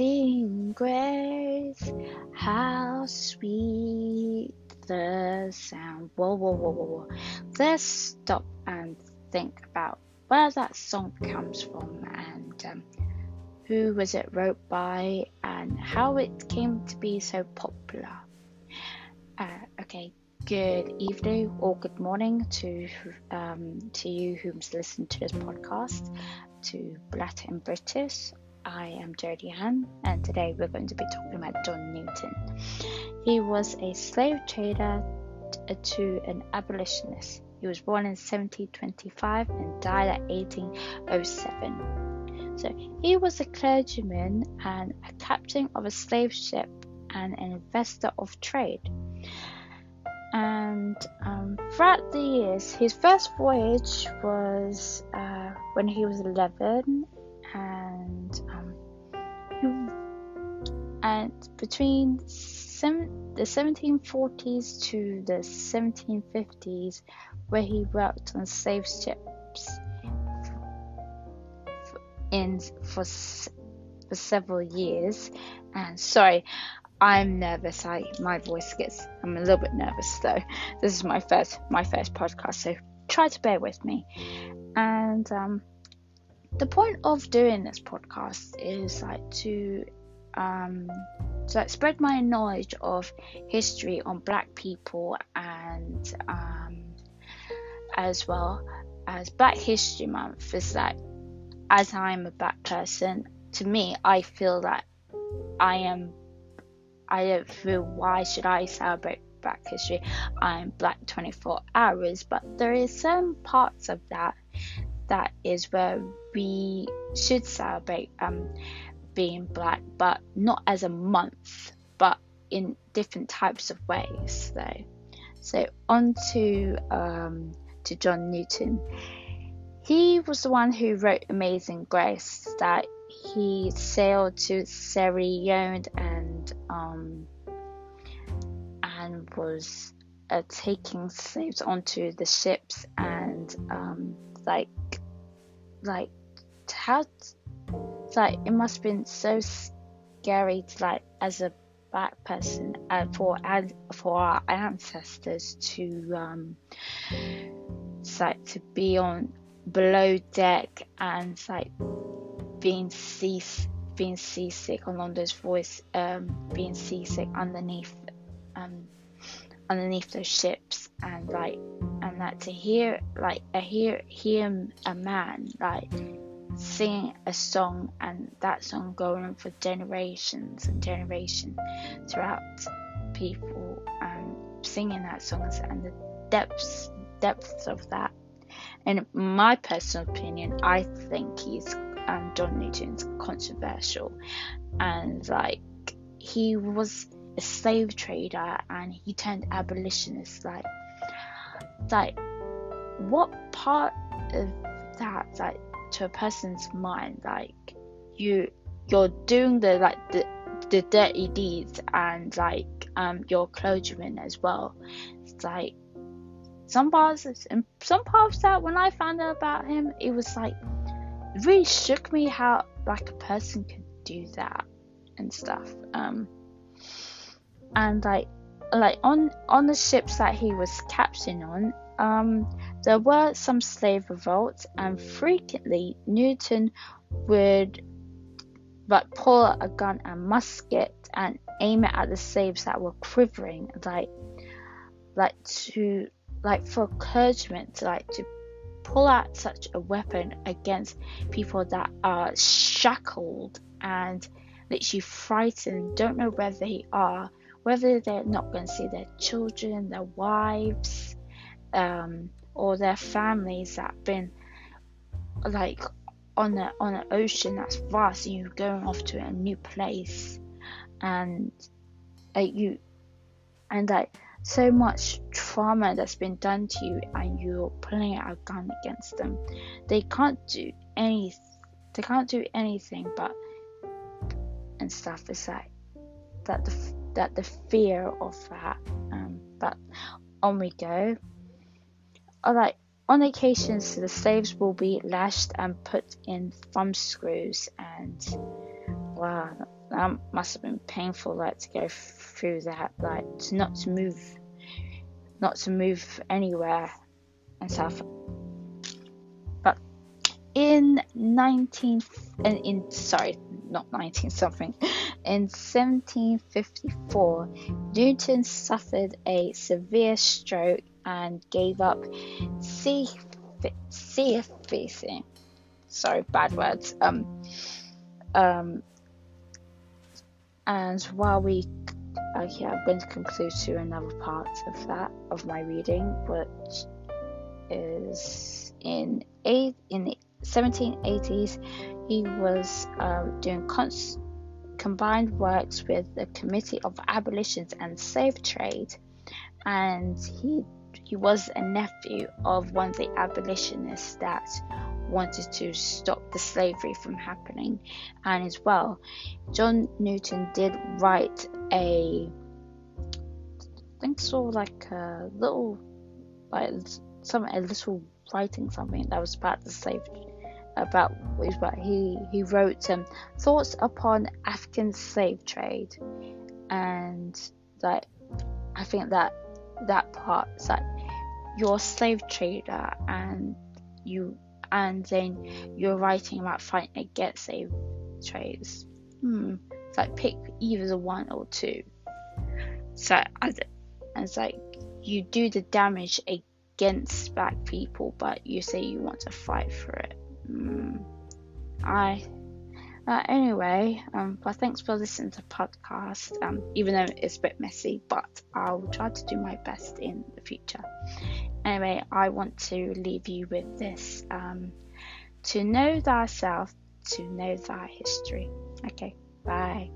Amazing grace, how sweet the sound. Whoa, whoa, whoa, whoa, whoa. Let's stop and think about where that song comes from and um, who was it wrote by and how it came to be so popular. Uh, okay, good evening or good morning to um, to you who's listened to this podcast, to Black and British. I am Jodie Ann, and today we're going to be talking about John Newton. He was a slave trader to an abolitionist. He was born in 1725 and died at 1807. So he was a clergyman and a captain of a slave ship and an investor of trade. And um, throughout the years, his first voyage was uh, when he was 11 and and between the 1740s to the 1750s, where he worked on slave ships in for for several years. And sorry, I'm nervous. I my voice gets. I'm a little bit nervous though. This is my first my first podcast, so try to bear with me. And um, the point of doing this podcast is like to um to like spread my knowledge of history on black people and um as well as black history month. Is that as i'm a black person to me i feel that i am i don't feel why should i celebrate black history? I'm black 24 hours but there is some parts of that that is where we should celebrate. Um, being black, but not as a month, but in different types of ways. So, so on to um, to John Newton. He was the one who wrote Amazing Grace. That he sailed to Sierra Leone and um, and was uh, taking slaves onto the ships and um, like like how like it must have been so scary to like as a black person uh, for and for our ancestors to um like to be on below deck and like being seas being seasick along those voice um being seasick underneath um underneath those ships and like and that to hear like a hear hear a man like singing a song and that song going on for generations and generations throughout people and singing that song and the depths depths of that. In my personal opinion i think he's um, john newton's controversial. And like he was a slave trader and he turned abolitionist like like what part of that like to a person's mind like you you're doing the like the the dirty deeds and like um your clergyman as well. It's like some parts and some parts that when I found out about him it was like it really shook me how like a person could do that and stuff um and like like on on the ships that he was captain on um there were some slave revolts and frequently newton would like pull a gun and musket and aim it at the slaves that were quivering like like to like for clergymen to like to pull out such a weapon against people that are shackled and literally frightened don't know where they are whether they're not going to see their children, their wives, um, or their families that have been like on the on an ocean that's vast and you're going off to a new place and like you and like so much trauma that's been done to you and you're pulling a gun against them they can't do any they can't do anything but and stuff it's like that the that the fear of that. Um, but on we go. Alright, on occasions the slaves will be lashed and put in thumb screws and wow that must have been painful, like to go through that, like to not to move, not to move anywhere and stuff. But in 19 and in sorry, not 19 something, in 1754, Newton suffered a severe stroke and gave up sea sea facing. Sorry, bad words. Um, um, and while we, okay, I'm going to conclude to another part of that of my reading, which is in eight in the 1780s. He was um, doing cons- combined works with the Committee of Abolitions and Slave Trade, and he he was a nephew of one of the abolitionists that wanted to stop the slavery from happening. And as well, John Newton did write a, I think sort of like a little, like some a little writing something that was about the slave about what he he wrote um, thoughts upon African slave trade, and like I think that that part like you're a slave trader and you and then you're writing about fighting against slave trades. Hmm. It's like pick either the one or two. So as it's like you do the damage against black people, but you say you want to fight for it. Hmm. I uh, anyway, um, but thanks for listening to the podcast. Um, even though it's a bit messy, but I'll try to do my best in the future. Anyway, I want to leave you with this: um, to know thyself, to know thy history. Okay, bye.